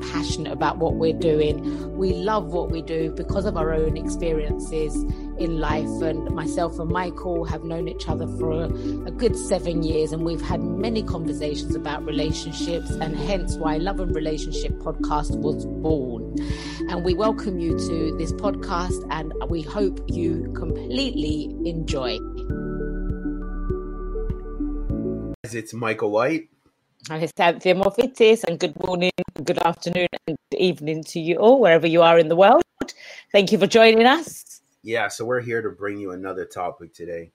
passionate about what we're doing. We love what we do because of our own experiences in life. And myself and Michael have known each other for a, a, good seven years, and we've had many conversations about relationships, and hence why Love and Relationship podcast was born. And we welcome you to this podcast, and we hope you completely enjoy. It's Michael White. And Anthea Morphetis, and good morning, good afternoon, and good evening to you all, wherever you are in the world. Thank you for joining us. Yeah, so we're here to bring you another topic today.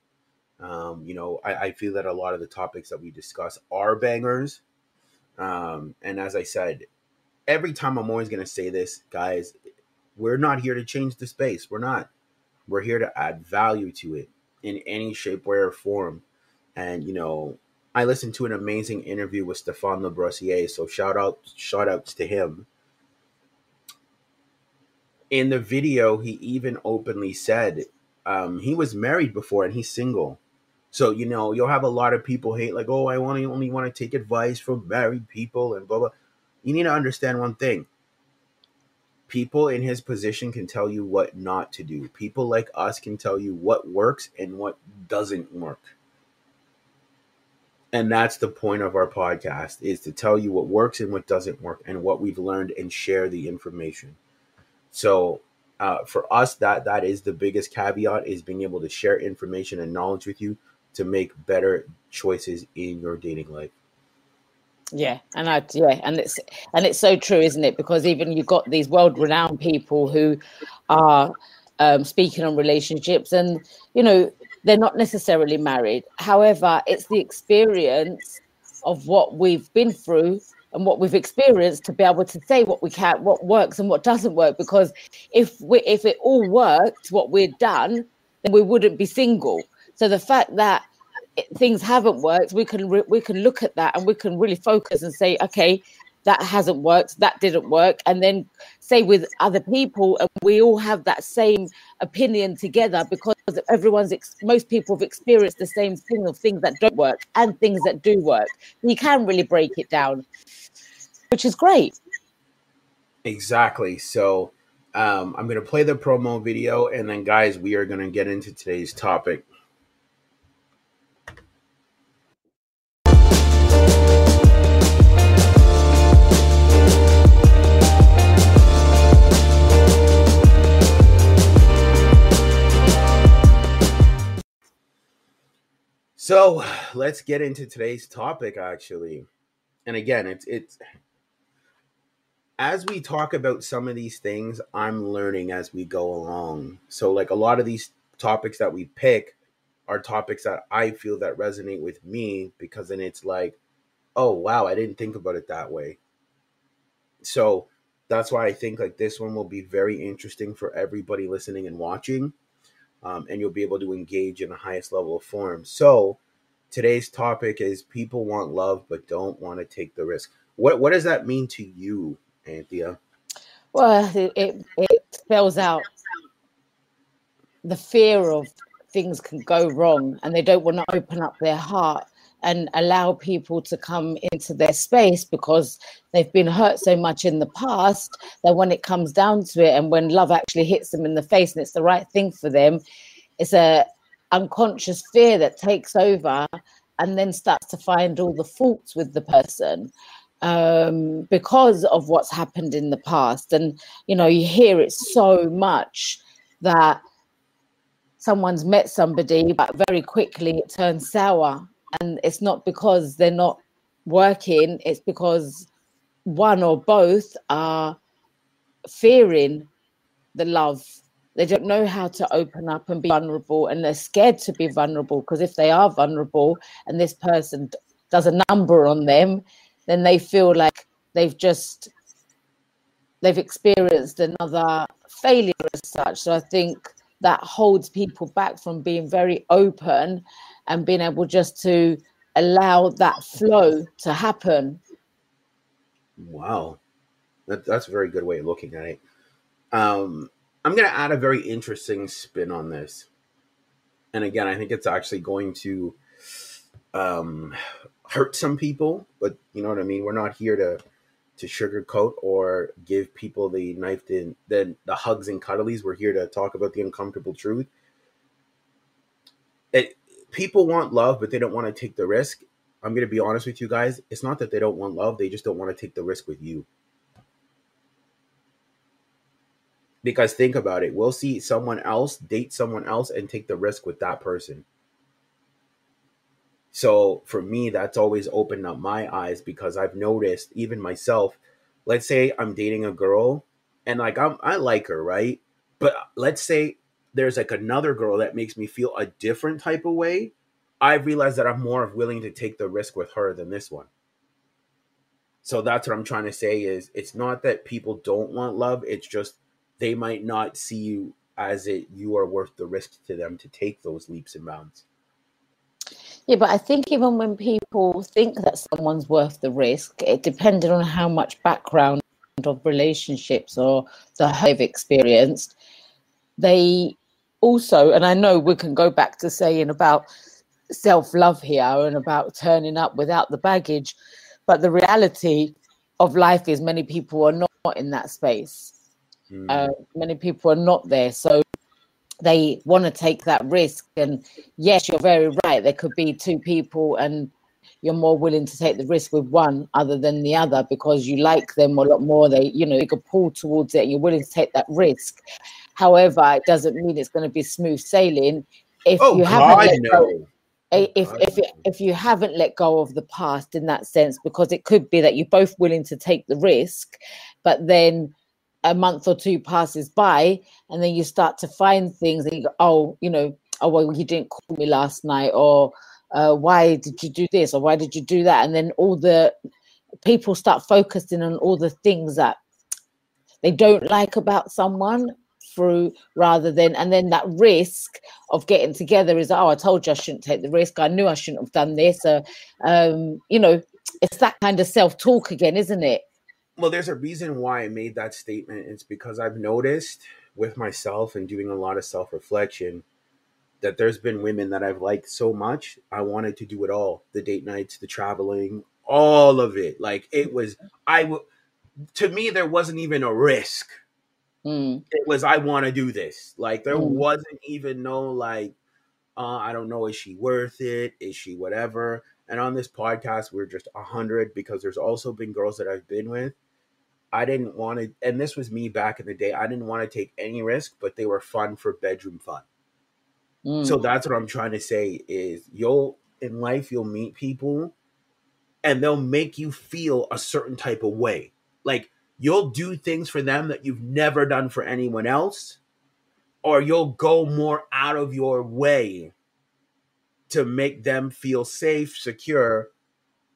Um, you know, I, I, feel that a lot of the topics that we discuss are bangers. Um, and as I said, every time I'm always going to say this, guys, we're not here to change the space. We're not. We're here to add value to it in any shape, way, or form. And, you know, I listened to an amazing interview with Stéphane Le so shout out shout outs to him. In the video, he even openly said um, he was married before and he's single. So you know you'll have a lot of people hate like, oh, I only only want to take advice from married people and blah blah. You need to understand one thing. People in his position can tell you what not to do. People like us can tell you what works and what doesn't work and that's the point of our podcast is to tell you what works and what doesn't work and what we've learned and share the information. So uh, for us that that is the biggest caveat is being able to share information and knowledge with you to make better choices in your dating life. Yeah and i yeah and it's and it's so true isn't it? Because even you've got these world renowned people who are um, speaking on relationships and you know they're not necessarily married. However, it's the experience of what we've been through and what we've experienced to be able to say what we can, what works and what doesn't work. Because if we, if it all worked, what we'd done, then we wouldn't be single. So the fact that things haven't worked, we can re- we can look at that and we can really focus and say, okay, that hasn't worked, that didn't work, and then say with other people, and we all have that same opinion together because everyone's ex- most people have experienced the same thing of things that don't work and things that do work. You can really break it down, which is great. Exactly. So um, I'm going to play the promo video, and then, guys, we are going to get into today's topic. So let's get into today's topic actually. And again, it's it's as we talk about some of these things, I'm learning as we go along. So like a lot of these topics that we pick are topics that I feel that resonate with me because then it's like, oh wow, I didn't think about it that way. So that's why I think like this one will be very interesting for everybody listening and watching um, and you'll be able to engage in the highest level of form. So today's topic is people want love but don't want to take the risk. What what does that mean to you, Anthea? Well, it, it, it spells out the fear of things can go wrong and they don't want to open up their heart and allow people to come into their space because they've been hurt so much in the past that when it comes down to it and when love actually hits them in the face and it's the right thing for them it's a unconscious fear that takes over and then starts to find all the faults with the person um, because of what's happened in the past. And you know you hear it so much that someone's met somebody but very quickly it turns sour and it's not because they're not working it's because one or both are fearing the love. They don't know how to open up and be vulnerable, and they're scared to be vulnerable because if they are vulnerable and this person does a number on them, then they feel like they've just they've experienced another failure as such. So I think that holds people back from being very open and being able just to allow that flow to happen. Wow. That, that's a very good way of looking at it. Um, I'm going to add a very interesting spin on this. And again, I think it's actually going to um, hurt some people, but you know what I mean? We're not here to to sugarcoat or give people the knife in the, the hugs and cuddlies. We're here to talk about the uncomfortable truth. It, people want love, but they don't want to take the risk. I'm going to be honest with you guys. It's not that they don't want love, they just don't want to take the risk with you. Because think about it, we'll see someone else date someone else and take the risk with that person. So for me, that's always opened up my eyes because I've noticed even myself. Let's say I'm dating a girl and like I'm I like her, right? But let's say there's like another girl that makes me feel a different type of way. I realize that I'm more of willing to take the risk with her than this one. So that's what I'm trying to say is it's not that people don't want love, it's just they might not see you as it you are worth the risk to them to take those leaps and bounds. Yeah, but I think even when people think that someone's worth the risk, it depended on how much background of relationships or the they've experienced. They also, and I know we can go back to saying about self love here and about turning up without the baggage, but the reality of life is many people are not in that space. Mm. Uh, many people are not there. So they want to take that risk. And yes, you're very right. There could be two people, and you're more willing to take the risk with one other than the other because you like them a lot more. They, you know, you could pull towards it, and you're willing to take that risk. However, it doesn't mean it's going to be smooth sailing if oh, you haven't let go. If if if you haven't let go of the past in that sense, because it could be that you're both willing to take the risk, but then a month or two passes by and then you start to find things and you go, oh, you know, oh well, you didn't call me last night, or uh, why did you do this, or why did you do that? And then all the people start focusing on all the things that they don't like about someone through rather than and then that risk of getting together is oh i told you i shouldn't take the risk i knew i shouldn't have done this uh, um you know it's that kind of self-talk again isn't it well, there's a reason why I made that statement. It's because I've noticed with myself and doing a lot of self reflection that there's been women that I've liked so much. I wanted to do it all the date nights, the traveling, all of it. Like it was, I would, to me, there wasn't even a risk. Mm. It was, I want to do this. Like there mm. wasn't even no, like, uh, I don't know, is she worth it? Is she whatever? And on this podcast, we're just a hundred because there's also been girls that I've been with. I didn't want to, and this was me back in the day. I didn't want to take any risk, but they were fun for bedroom fun. Mm. So that's what I'm trying to say is you'll in life you'll meet people and they'll make you feel a certain type of way. Like you'll do things for them that you've never done for anyone else or you'll go more out of your way to make them feel safe, secure,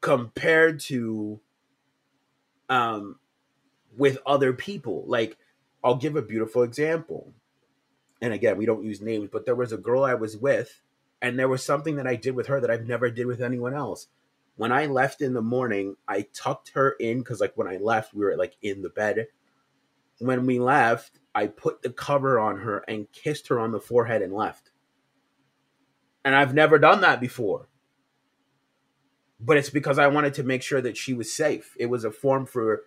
compared to um with other people. Like I'll give a beautiful example. And again, we don't use names, but there was a girl I was with, and there was something that I did with her that I've never did with anyone else. When I left in the morning, I tucked her in because like when I left, we were like in the bed. When we left, I put the cover on her and kissed her on the forehead and left. And I've never done that before. But it's because I wanted to make sure that she was safe. It was a form for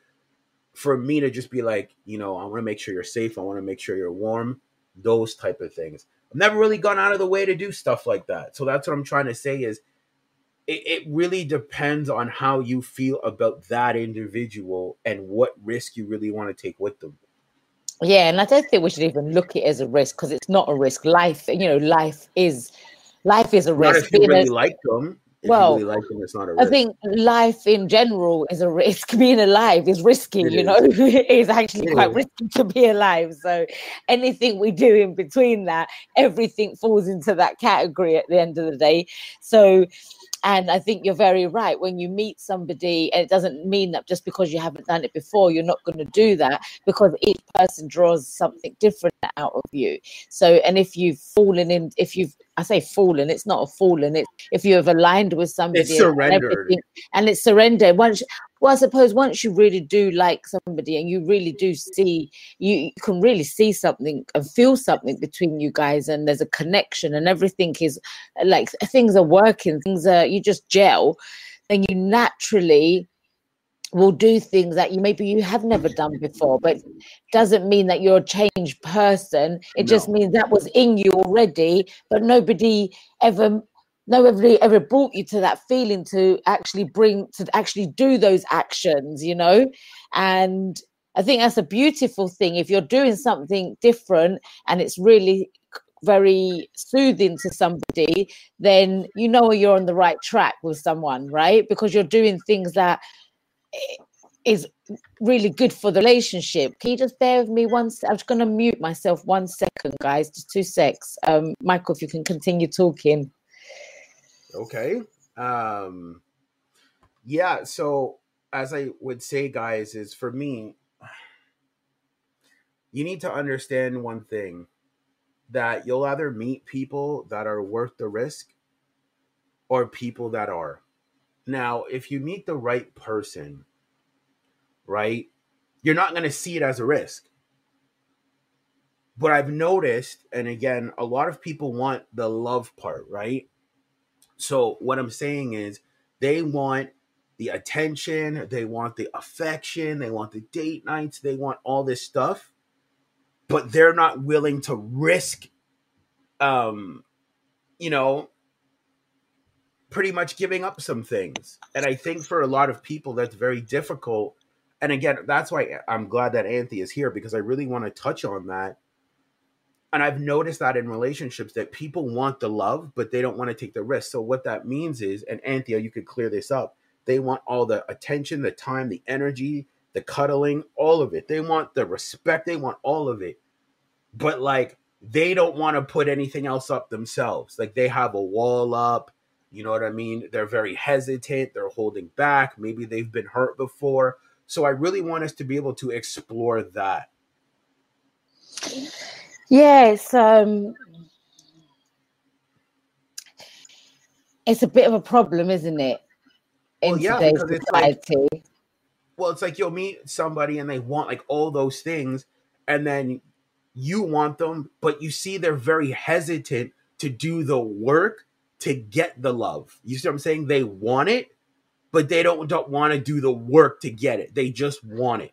for me to just be like, you know, I want to make sure you're safe. I want to make sure you're warm. Those type of things. I've never really gone out of the way to do stuff like that. So that's what I'm trying to say is it, it really depends on how you feel about that individual and what risk you really want to take with them. Yeah, and I don't think we should even look at it as a risk because it's not a risk. Life, you know, life is life is a risk. If you really a, like them. If well, you really like them, it's not a risk. I think life in general is a risk. Being alive is risky, it you is. know, it's actually it quite is. risky to be alive. So anything we do in between that, everything falls into that category at the end of the day. So and I think you're very right. When you meet somebody, and it doesn't mean that just because you haven't done it before, you're not going to do that because each person draws something different out of you. So, and if you've fallen in, if you've, I say fallen, it's not a fallen, it's if you have aligned with somebody it's surrendered. And, and it's surrender. Once well, I suppose once you really do like somebody and you really do see, you, you, can really see something and feel something between you guys, and there's a connection, and everything is like things are working, things are you just gel, then you naturally will do things that you maybe you have never done before but doesn't mean that you're a changed person it no. just means that was in you already but nobody ever nobody ever brought you to that feeling to actually bring to actually do those actions you know and i think that's a beautiful thing if you're doing something different and it's really very soothing to somebody then you know you're on the right track with someone right because you're doing things that is really good for the relationship. Can you just bear with me one? I'm just going to mute myself one second, guys. Just two secs. Um, Michael, if you can continue talking. Okay. Um, yeah. So, as I would say, guys, is for me, you need to understand one thing that you'll either meet people that are worth the risk or people that are. Now, if you meet the right person, right, you're not going to see it as a risk. But I've noticed, and again, a lot of people want the love part, right? So what I'm saying is they want the attention, they want the affection, they want the date nights, they want all this stuff, but they're not willing to risk um you know pretty much giving up some things. And I think for a lot of people that's very difficult. And again, that's why I'm glad that Anthea is here because I really want to touch on that and I've noticed that in relationships that people want the love, but they don't want to take the risk. So what that means is, and Anthea, you could clear this up. They want all the attention, the time, the energy, the cuddling, all of it. They want the respect. They want all of it. But like they don't want to put anything else up themselves. Like they have a wall up. You know what I mean? They're very hesitant. They're holding back. Maybe they've been hurt before. So I really want us to be able to explore that. Yes, um, it's a bit of a problem, isn't it? In well, yeah, today's society. Like, well, it's like you'll meet somebody and they want like all those things, and then you want them, but you see they're very hesitant to do the work to get the love. You see what I'm saying? They want it, but they don't, don't want to do the work to get it. They just want it.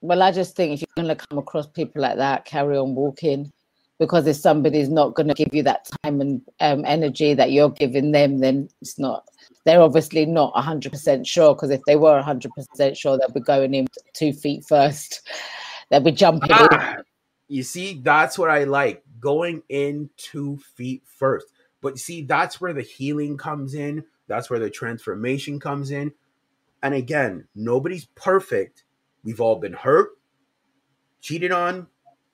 Well, I just think if you're going to come across people like that, carry on walking. Because if somebody's not going to give you that time and um, energy that you're giving them, then it's not. They're obviously not 100% sure. Because if they were 100% sure, they'll be going in two feet first. They'll be jumping ah, You see, that's what I like going in two feet first. But see, that's where the healing comes in. That's where the transformation comes in. And again, nobody's perfect We've all been hurt, cheated on,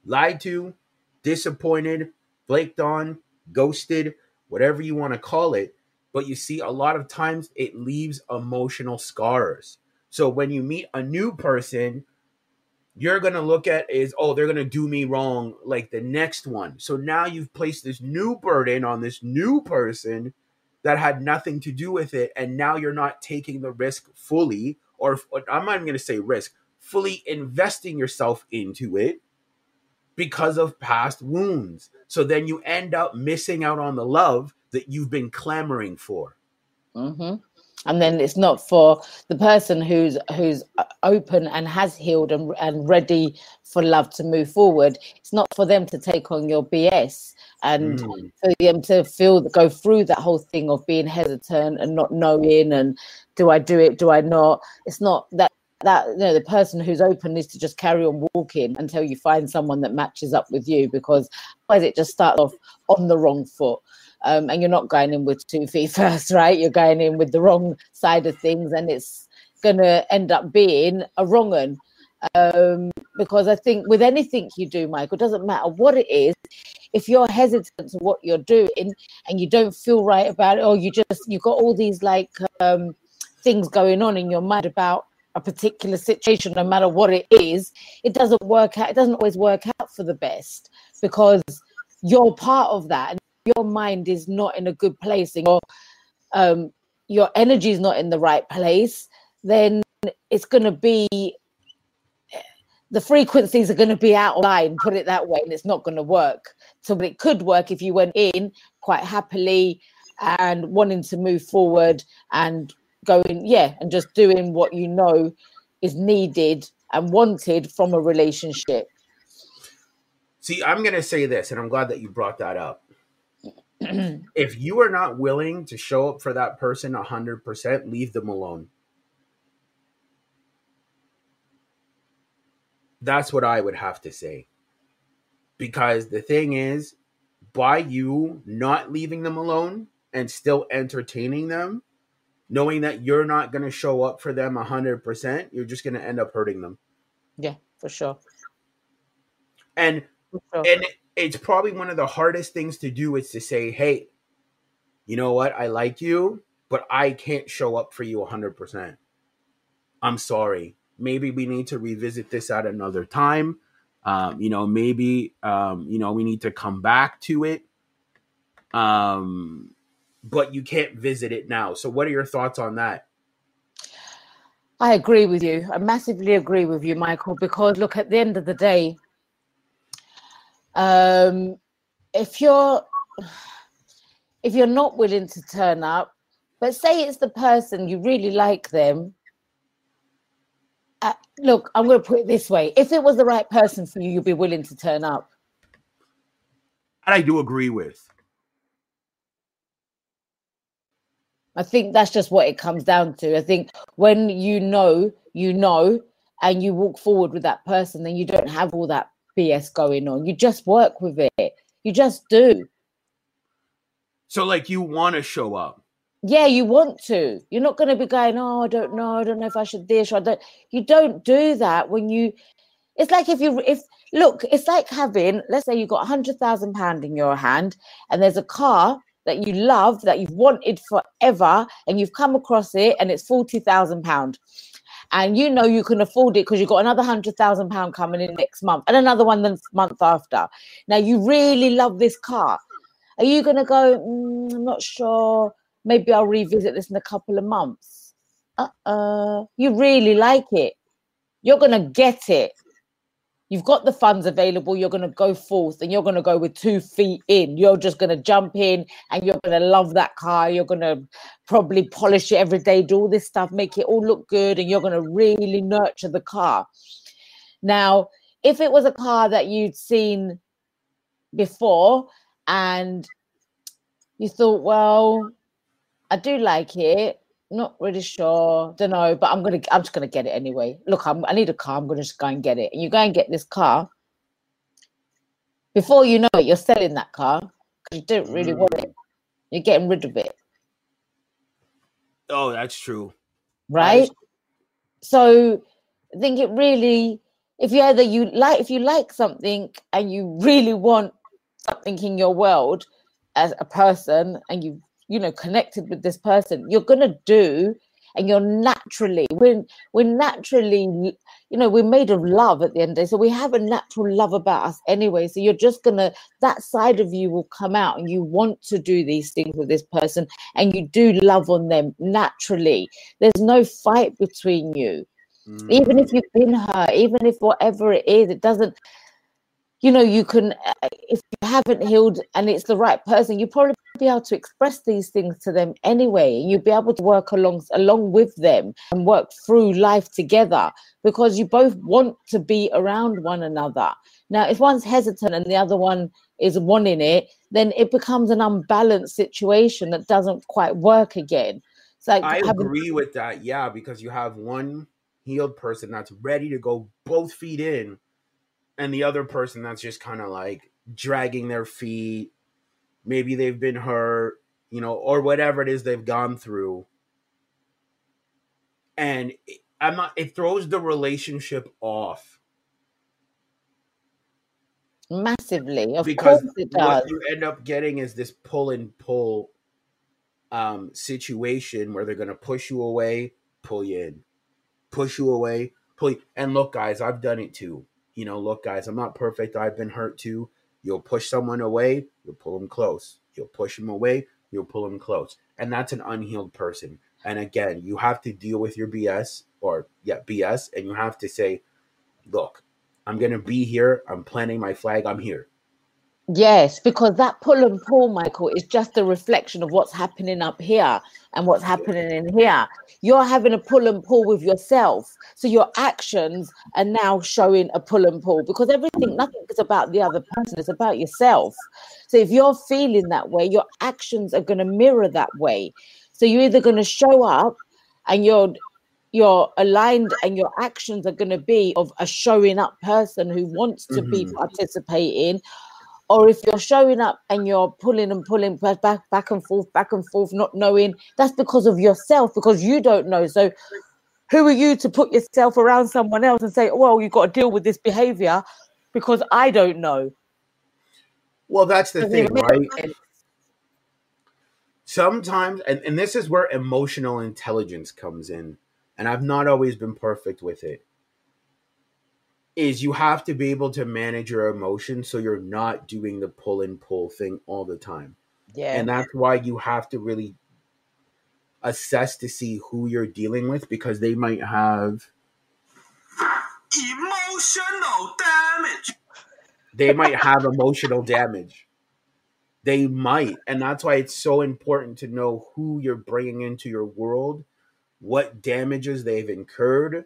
lied to, disappointed, flaked on, ghosted, whatever you want to call it. But you see, a lot of times it leaves emotional scars. So when you meet a new person, you're going to look at is, oh, they're going to do me wrong like the next one. So now you've placed this new burden on this new person that had nothing to do with it. And now you're not taking the risk fully, or I'm not even going to say risk, fully investing yourself into it because of past wounds. So then you end up missing out on the love that you've been clamoring for. Mm-hmm. And then it's not for the person who's who's open and has healed and, and ready for love to move forward. It's not for them to take on your BS and mm. for them to feel go through that whole thing of being hesitant and not knowing and do I do it, do I not? It's not that that you know the person who's open needs to just carry on walking until you find someone that matches up with you because otherwise it just starts off on the wrong foot um, and you're not going in with two feet first, right? You're going in with the wrong side of things, and it's going to end up being a wrong one. Um, because I think with anything you do, Michael, doesn't matter what it is, if you're hesitant to what you're doing and you don't feel right about it, or you just you've got all these like um, things going on in your mind about a particular situation, no matter what it is, it doesn't work out. It doesn't always work out for the best because you're part of that, and your mind is not in a good place, and your um, your energy is not in the right place. Then it's going to be the frequencies are going to be out of line, put it that way, and it's not going to work. So, but it could work if you went in quite happily and wanting to move forward and going, yeah, and just doing what you know is needed and wanted from a relationship. See, I'm going to say this, and I'm glad that you brought that up. if you are not willing to show up for that person 100%, leave them alone. That's what I would have to say. Because the thing is, by you not leaving them alone and still entertaining them, knowing that you're not going to show up for them 100%, you're just going to end up hurting them. Yeah, for sure. And for sure. and it's probably one of the hardest things to do is to say, "Hey, you know what? I like you, but I can't show up for you 100%. I'm sorry maybe we need to revisit this at another time. Um, you know, maybe um, you know we need to come back to it. Um, but you can't visit it now. So, what are your thoughts on that? I agree with you. I massively agree with you, Michael. Because look, at the end of the day, um, if you're if you're not willing to turn up, but say it's the person you really like them, uh, look, I'm going to put it this way: if it was the right person for you, you'd be willing to turn up. And I do agree with. I think that's just what it comes down to. I think when you know, you know, and you walk forward with that person, then you don't have all that BS going on. You just work with it. You just do. So, like, you want to show up yeah you want to you're not going to be going oh i don't know i don't know if i should this or i don't you don't do that when you it's like if you if look it's like having let's say you've got a hundred thousand pound in your hand and there's a car that you love that you've wanted forever and you've come across it and it's forty thousand pound and you know you can afford it because you've got another hundred thousand pound coming in next month and another one the month after now you really love this car are you going to go mm, i'm not sure maybe I'll revisit this in a couple of months. Uh-uh. You really like it. You're gonna get it. You've got the funds available, you're gonna go forth and you're gonna go with two feet in. You're just gonna jump in and you're gonna love that car. You're gonna probably polish it every day, do all this stuff, make it all look good, and you're gonna really nurture the car. Now, if it was a car that you'd seen before and you thought, well, I do like it. Not really sure. Don't know, but I'm gonna. I'm just gonna get it anyway. Look, I'm, I need a car. I'm gonna just go and get it. And you go and get this car. Before you know it, you're selling that car because you don't really want it. Mm. You're getting rid of it. Oh, that's true. Right. That's... So I think it really, if you either you like, if you like something and you really want something in your world as a person, and you you know connected with this person you're going to do and you're naturally we're, we're naturally you know we're made of love at the end of the day so we have a natural love about us anyway so you're just gonna that side of you will come out and you want to do these things with this person and you do love on them naturally there's no fight between you mm. even if you've been hurt even if whatever it is it doesn't you know you can if you haven't healed and it's the right person you probably be able to express these things to them anyway. And you'll be able to work along along with them and work through life together because you both want to be around one another. Now if one's hesitant and the other one is wanting it then it becomes an unbalanced situation that doesn't quite work again. So like i having- agree with that yeah because you have one healed person that's ready to go both feet in and the other person that's just kind of like dragging their feet maybe they've been hurt, you know, or whatever it is they've gone through. And I'm not, it throws the relationship off. Massively. Of because course it does. what you end up getting is this pull and pull um, situation where they're going to push you away, pull you in, push you away, pull you. And look, guys, I've done it too. You know, look, guys, I'm not perfect. I've been hurt too. You'll push someone away, you'll pull them close. You'll push them away, you'll pull them close. And that's an unhealed person. And again, you have to deal with your BS or, yeah, BS. And you have to say, look, I'm going to be here. I'm planting my flag. I'm here. Yes, because that pull and pull, Michael, is just a reflection of what's happening up here and what's happening in here. You're having a pull and pull with yourself. So your actions are now showing a pull and pull because everything, nothing is about the other person, it's about yourself. So if you're feeling that way, your actions are going to mirror that way. So you're either going to show up and you're you're aligned and your actions are going to be of a showing up person who wants to be Mhm. participating or if you're showing up and you're pulling and pulling back back and forth back and forth not knowing that's because of yourself because you don't know. So who are you to put yourself around someone else and say well you've got to deal with this behavior because i don't know. Well, that's the thing, right? Sometimes, and, and this is where emotional intelligence comes in, and I've not always been perfect with it, is you have to be able to manage your emotions so you're not doing the pull and pull thing all the time. yeah And that's why you have to really assess to see who you're dealing with because they might have Emotional damage. they might have emotional damage. They might. And that's why it's so important to know who you're bringing into your world, what damages they've incurred.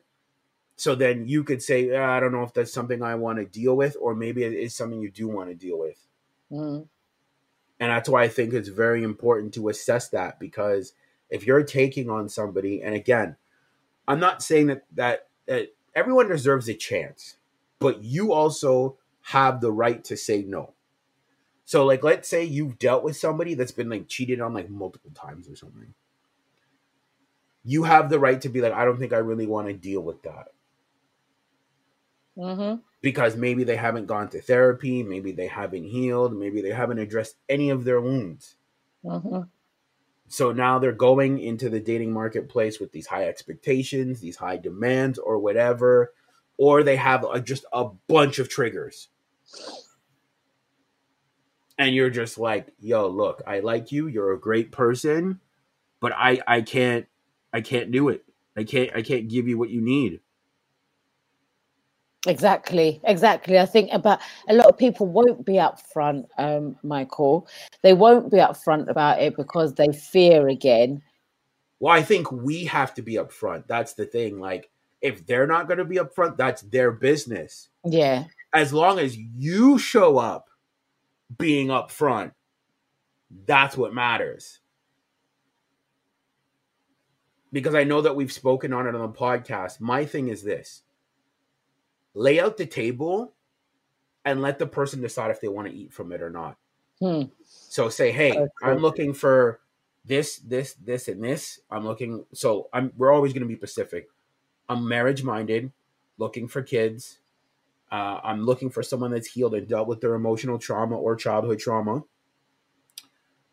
So then you could say, "Ah, I don't know if that's something I want to deal with, or maybe it is something you do want to deal with. Mm, And that's why I think it's very important to assess that because if you're taking on somebody, and again, I'm not saying that that, that everyone deserves a chance, but you also have the right to say no. So, like, let's say you've dealt with somebody that's been like cheated on like multiple times or something. You have the right to be like, I don't think I really want to deal with that mhm, because maybe they haven't gone to therapy, maybe they haven't healed, maybe they haven't addressed any of their wounds. mhm. So now they're going into the dating marketplace with these high expectations, these high demands, or whatever, or they have a, just a bunch of triggers. And you're just like, yo, look, I like you. You're a great person, but I, I can't, I can't do it. I can't, I can't give you what you need. Exactly, exactly. I think about a lot of people won't be upfront, um, Michael. They won't be upfront about it because they fear again. Well, I think we have to be upfront. That's the thing. Like, if they're not going to be upfront, that's their business. Yeah, as long as you show up being upfront, that's what matters. Because I know that we've spoken on it on the podcast. My thing is this lay out the table and let the person decide if they want to eat from it or not. Hmm. So say, hey, Okay. I'm looking for this, this, this, and this. I'm looking. So I'm. We're always going to be specific. I'm marriage minded, looking for kids. Uh, I'm looking for someone that's healed and dealt with their emotional trauma or childhood trauma.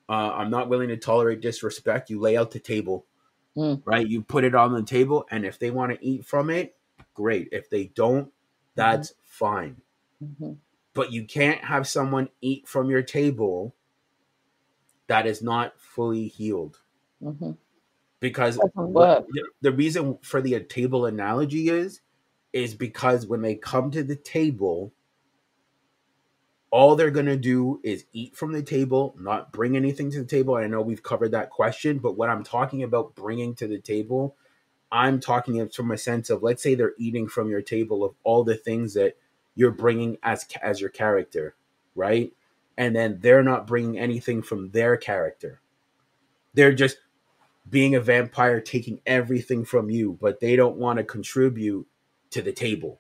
Uh, I'm not willing to tolerate disrespect. You lay out the table, Mm. right? You put it on the table, and if they want to eat from it, great. If they don't, that's fine. mhm. But you can't have someone eat from your table that is not fully healed Mhm. because what- the, the reason for the table analogy is is because when they come to the table all they're going to do is eat from the table not bring anything to the table i know we've covered that question but what i'm talking about bringing to the table i'm talking from a sense of let's say they're eating from your table of all the things that you're bringing as as your character right and then they're not bringing anything from their character they're just being a vampire taking everything from you, but they don't want to contribute to the table.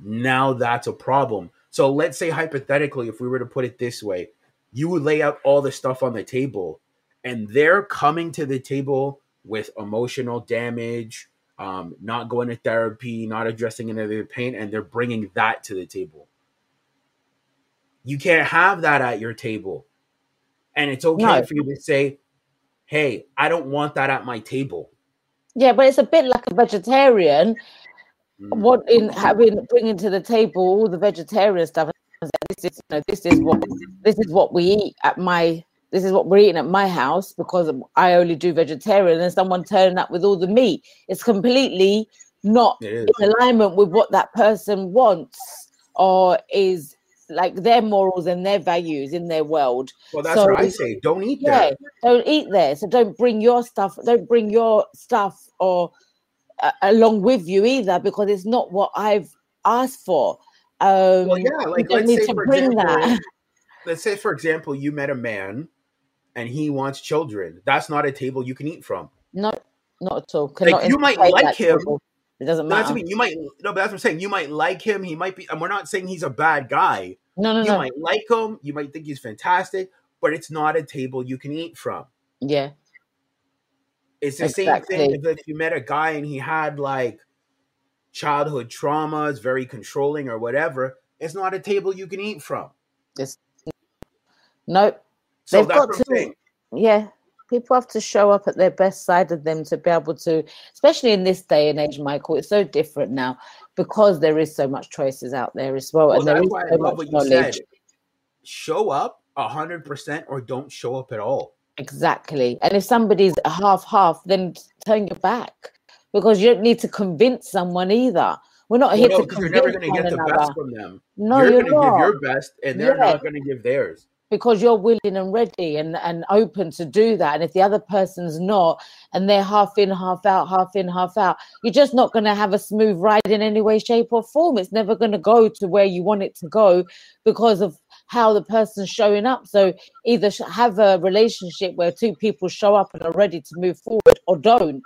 Now that's a problem. So let's say hypothetically, if we were to put it this way, you would lay out all the stuff on the table, and they're coming to the table with emotional damage, um, not going to therapy, not addressing any of their pain, and they're bringing that to the table. You can't have that at your table. And it's okay No. for you to say, hey, I don't want that at my table. Yeah, but it's a bit like a vegetarian Mm. in having bringing to the table all the vegetarian stuff. This is you know, this is what this is what we eat at my this is what we're eating at my house because I only do vegetarian, and someone turning up with all the meat. It's completely not It in alignment with what that person wants or is like their morals and their values in their world. Well, that's So- what I say. Don't eat Yeah, there. don't eat there. So don't bring your stuff. Don't bring your stuff or uh, along with you either, because it's not what I've asked for. Um, Well, yeah, like let's need say to for bring example, that. let's say for example, you met a man and he wants children. That's not a table you can eat from. No, not at all. Like, you might like him. table. It doesn't But That's matter. what I mean. You might no, but that's what I'm saying. You might like him. He might be. And we're not saying he's a bad guy. No, no, You no. might like him. You might think he's fantastic, but it's not a table you can eat from. Yeah, It's the same thing as if you met a guy and he had like childhood traumas, very controlling or whatever. It's not a table you can eat from. It's nope. So They've that's got to-. Yeah, people have to show up at their best side of them to be able to, especially in this day and age, Michael. It's so different now because there is so much choices out there as well, Well, and there is why I so much what you knowledge. said. Show up hundred percent or don't show up at all. Exactly. And if somebody's half half, then turn your back because you don't need to convince someone either. We're not Well, here no, to you're never going to get the another. best from them. No, you're you're, going to give your best, and they're Yeah. not going to give theirs. Because you're willing and ready and, and open to do that. And if the other person's not and they're half in, half out, half in, half out, you're just not going to have a smooth ride in any way, shape, or form. It's never going to go to where you want it to go because of how the person's showing up. So either have a relationship where two people show up and are ready to move forward or don't.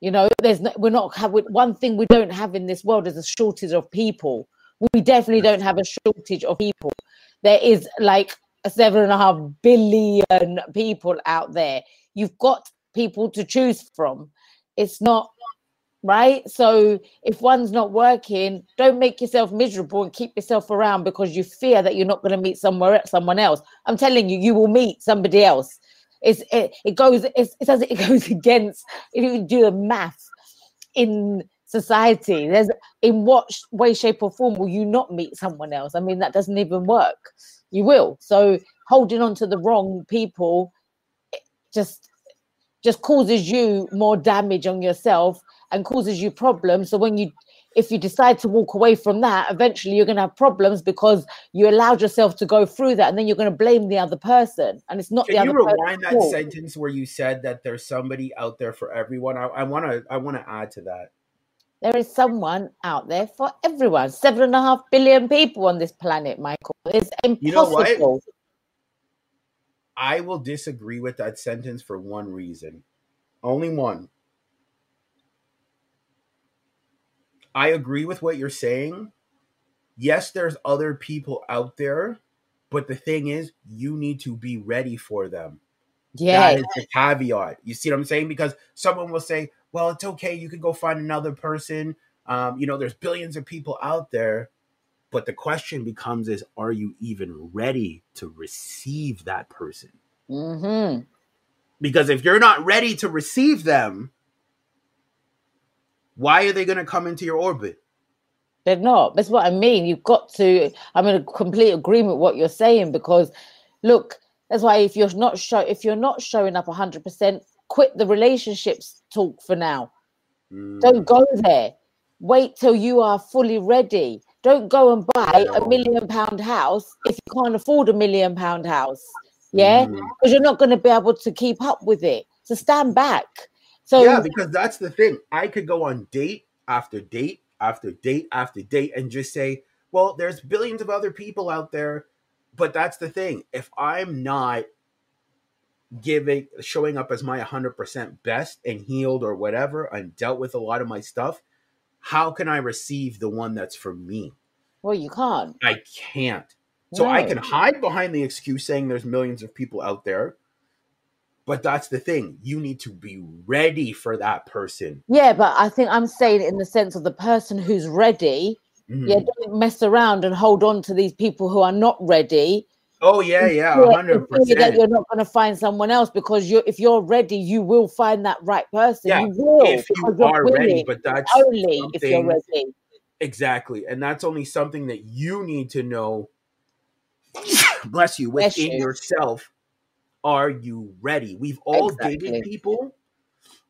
You know, there's no, we're not have one thing we don't have in this world is a shortage of people. We definitely don't have a shortage of people. There is like seven and a half billion people out there. You've got people to choose from. It's not right. So if one's not working, don't make yourself miserable and keep yourself around because you fear that you're not going to meet somewhere someone else. I'm telling you, you will meet somebody else. It's it, it goes it's, it says it goes against if you do the math in society. There's in what way, shape, or form will you not meet someone else? I mean, that doesn't even work. You will. So holding on to the wrong people just just causes you more damage on yourself and causes you problems. So when you if you decide to walk away from that, eventually you're going to have problems because you allowed yourself to go through that, and then you're going to blame the other person, and it's not the Can you other person's rewind that sentence where you said that there's somebody out there for everyone? I want to. I want to add to that. There is someone out there for everyone. Seven and a half billion people on this planet, Michael. It's You know what? impossible. I will disagree with that sentence for one reason. Only one. I agree with what you're saying. Yes, there's other people out there, but the thing is, you need to be ready for them. Yeah, That is the caveat. You see what I'm saying? Because someone will say, well, it's okay. You can go find another person. Um, you know, there's billions of people out there. But the question becomes is, are you even ready to receive that person? hmm Because if you're not ready to receive them, why are they going to come into your orbit? they're not. That's what I mean. You've got to. I'm in a complete agreement with what you're saying because, look, that's why if you're not show if you're not showing up 100, percent quit the relationships talk for now. Mm, Don't go there. Wait till you are fully ready. Don't go and buy a million pound house if you can't afford a million pound house. Yeah, mm. because you're not going to be able to keep up with it. So stand back. So yeah, because that's the thing. I could go on date after date after date after date and just say, well, there's billions of other people out there. But that's the thing. If I'm not giving, showing up as my 100% best and healed or whatever, and dealt with a lot of my stuff, how can I receive the one that's for me? well, you can't. I can't. So I can hide behind the excuse saying there's millions of people out there. But that's the thing. You need to be ready for that person. Yeah, but I think I'm saying in the sense of the person who's ready. Mhm. Yeah, don't mess around and hold on to these people who are not ready. Oh yeah, yeah, hundred fear that percent. you're not going to find someone else because you if you're ready, you will find that right person. Yeah, you will If you you're ready, but that's only if you're ready. exactly, and that's only something that you need to know. Bless you Bless within you. yourself. Are you ready? We've all Exactly. dated people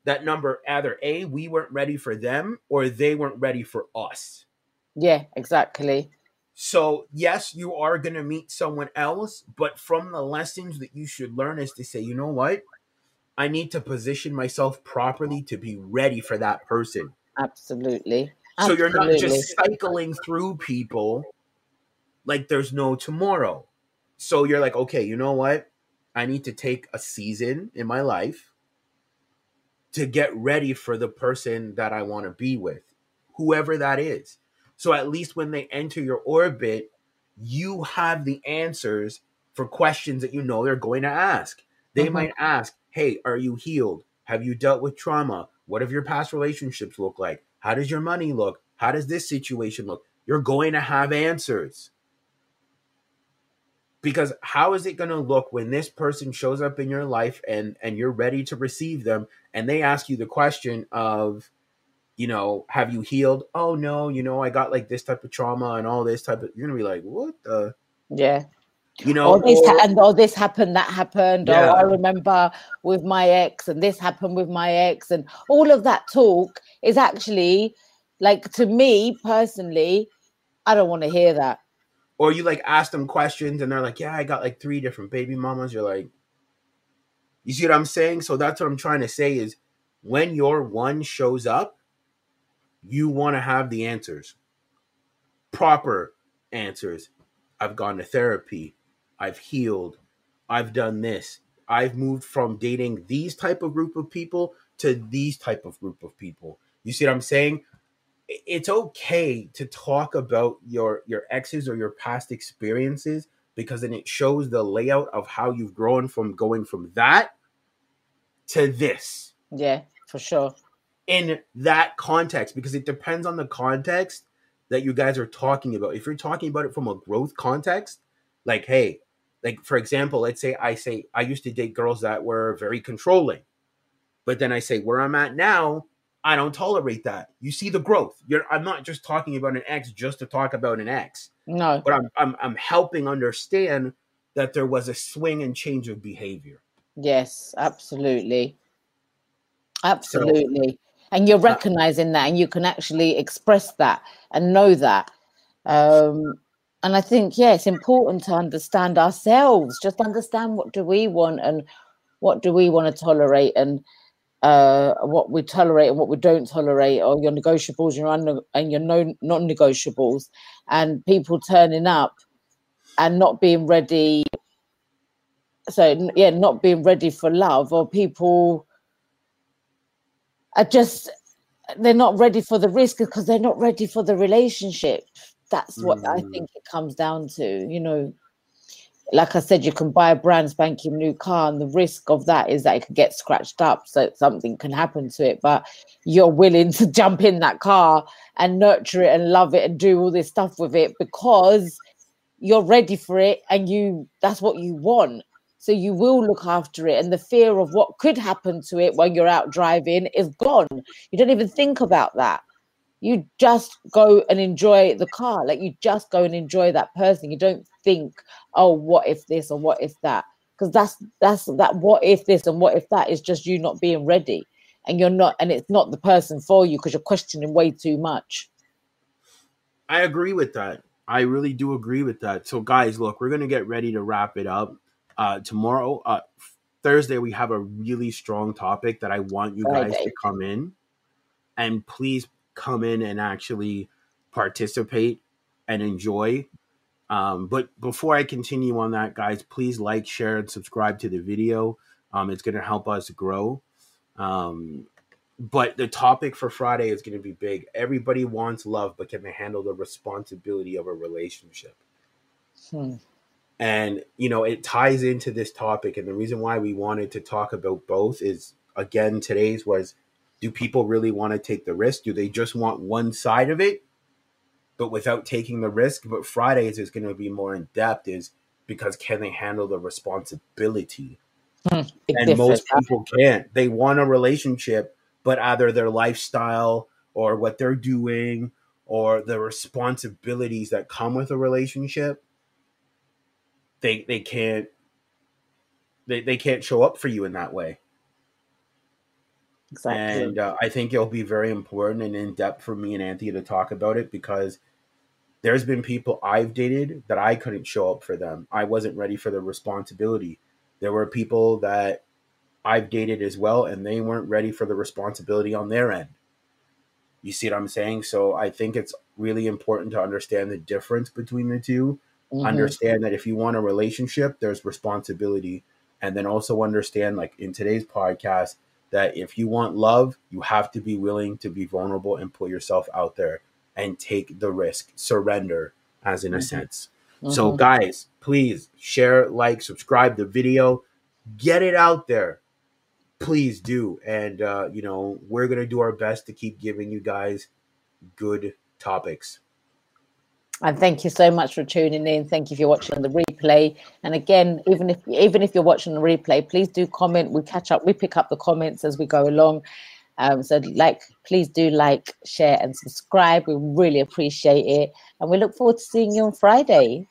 that number either a we weren't ready for them or they weren't ready for us. Yeah, exactly. So, yes, you are going to meet someone else, but from the lessons that you should learn is to say, you know what? I need to position myself properly to be ready for that person. Absolutely. So you're not just cycling through people like there's no tomorrow. So you're like, okay, you know what? I need to take a season in my life to get ready for the person that I want to be with, whoever that is. So at least when they enter your orbit, you have the answers for questions that you know they're going to ask. They Mhm. might ask, Hey, are you healed? Have you dealt with trauma? What have your past relationships look like? How does your money look? How does this situation look? You're going to have answers. Because how is it going to look when this person shows up in your life and and you're ready to receive them and they ask you the question of you know, have you healed? Oh no, you know, I got like this type of trauma and all this type of you're going to be like, "What the?" Yeah. You know, all this or- and or this happened, that happened. Yeah. Or I remember with my ex, and this happened with my ex, and all of that talk is actually like to me personally, I don't want to hear that. or you like ask them questions and they're like, "Yeah, I got like three different baby mamas." You're like, you see what I'm saying? So that's what I'm trying to say is when your one shows up, you want to have the answers, proper answers. I've gone to therapy. I've healed. I've done this. I've moved from dating these type of group of people to these type of group of people. You see what I'm saying? It's okay to talk about your your exes or your past experiences because then it shows the layout of how you've grown from going from that to this Yeah, for sure. In that context because it depends on the context that you guys are talking about. If you're talking about it from a growth context, like, hey, like for example, let's say I say I used to date girls that were very controlling, but then I say where I'm at now, I don't tolerate that. You see the growth. You're I'm not just talking about an ex just to talk about an ex, No, but I'm I'm, I'm helping understand that there was a swing and change of behavior. yes, absolutely. Absolutely. And you're recognizing that and you can actually express that and know that. Um, and I think, yeah, it's important to understand ourselves, just understand what do we want and what do we want to tolerate and uh, what we tolerate and what we don't tolerate, or your negotiables your un- and your no- non-negotiables, and people turning up and not being ready. So yeah, not being ready for love, or people are just they're not ready for the risk because they're not ready for the relationship. That's what I Mm. think it comes down to. You know, like I said, you can buy a brand spanking new car, and the risk of that is that it could get scratched up, so something can happen to it. But you're willing to jump in that car and nurture it and love it and do all this stuff with it because you're ready for it and you that's what you want. So you will look after it, and the fear of what could happen to it when you're out driving is gone. You don't even think about that. You just go and enjoy the car. Like you just go and enjoy that person. You don't think, oh, what if this or what if that? Because that's that's that what if this and what if that is just you not being ready. And you're not, and it's not the person for you because you're questioning way too much. I agree with that. I really do agree with that. So, guys, look, we're gonna get ready to wrap it up. Uh, tomorrow, uh, Thursday, we have a really strong topic that I want you guys Friday. to come in, and please come in and actually participate and enjoy. Um, but before I continue on that, guys, please like, share, and subscribe to the video. Um, it's gonna help us grow. Um, but the topic for Friday is going to be big. Everybody wants love, but can they handle the responsibility of a relationship? Hmm. And, you know, it ties into this topic. And the reason why we wanted to talk about both is, again, today's was do people really want to take the risk? Do they just want one side of it, but without taking the risk? But Fridays is going to be more in depth, is because can they handle the responsibility? Hmm, and most people can't. They want a relationship, but either their lifestyle or what they're doing or the responsibilities that come with a relationship, they they can't they, they can't show up for you in that way. Exactly. And uh, I think it'll be very important and in depth for me and Anthea to talk about it because there's been people I've dated that I couldn't show up for them. I wasn't ready for the responsibility. There were people that I've dated as well, and they weren't ready for the responsibility on their end. You see what I'm saying? So I think it's really important to understand the difference between the 2 Mhm. Understand that if you want a relationship, there's responsibility. And then also understand, like in today's podcast, that if you want love, you have to be willing to be vulnerable and put yourself out there and take the risk, surrender, as in a Mhm. sense. So, Mhm. guys, please share, like, subscribe the video, get it out there. Please do. And, uh, you know, we're going to do our best to keep giving you guys good topics. And thank you so much for tuning in. Thank you for watching the replay. And again, even if even if you're watching the replay, please do comment. We catch up. We pick up the comments as we go along. Um, so, like, please do like, share, and subscribe. We really appreciate it, and we look forward to seeing you on Friday.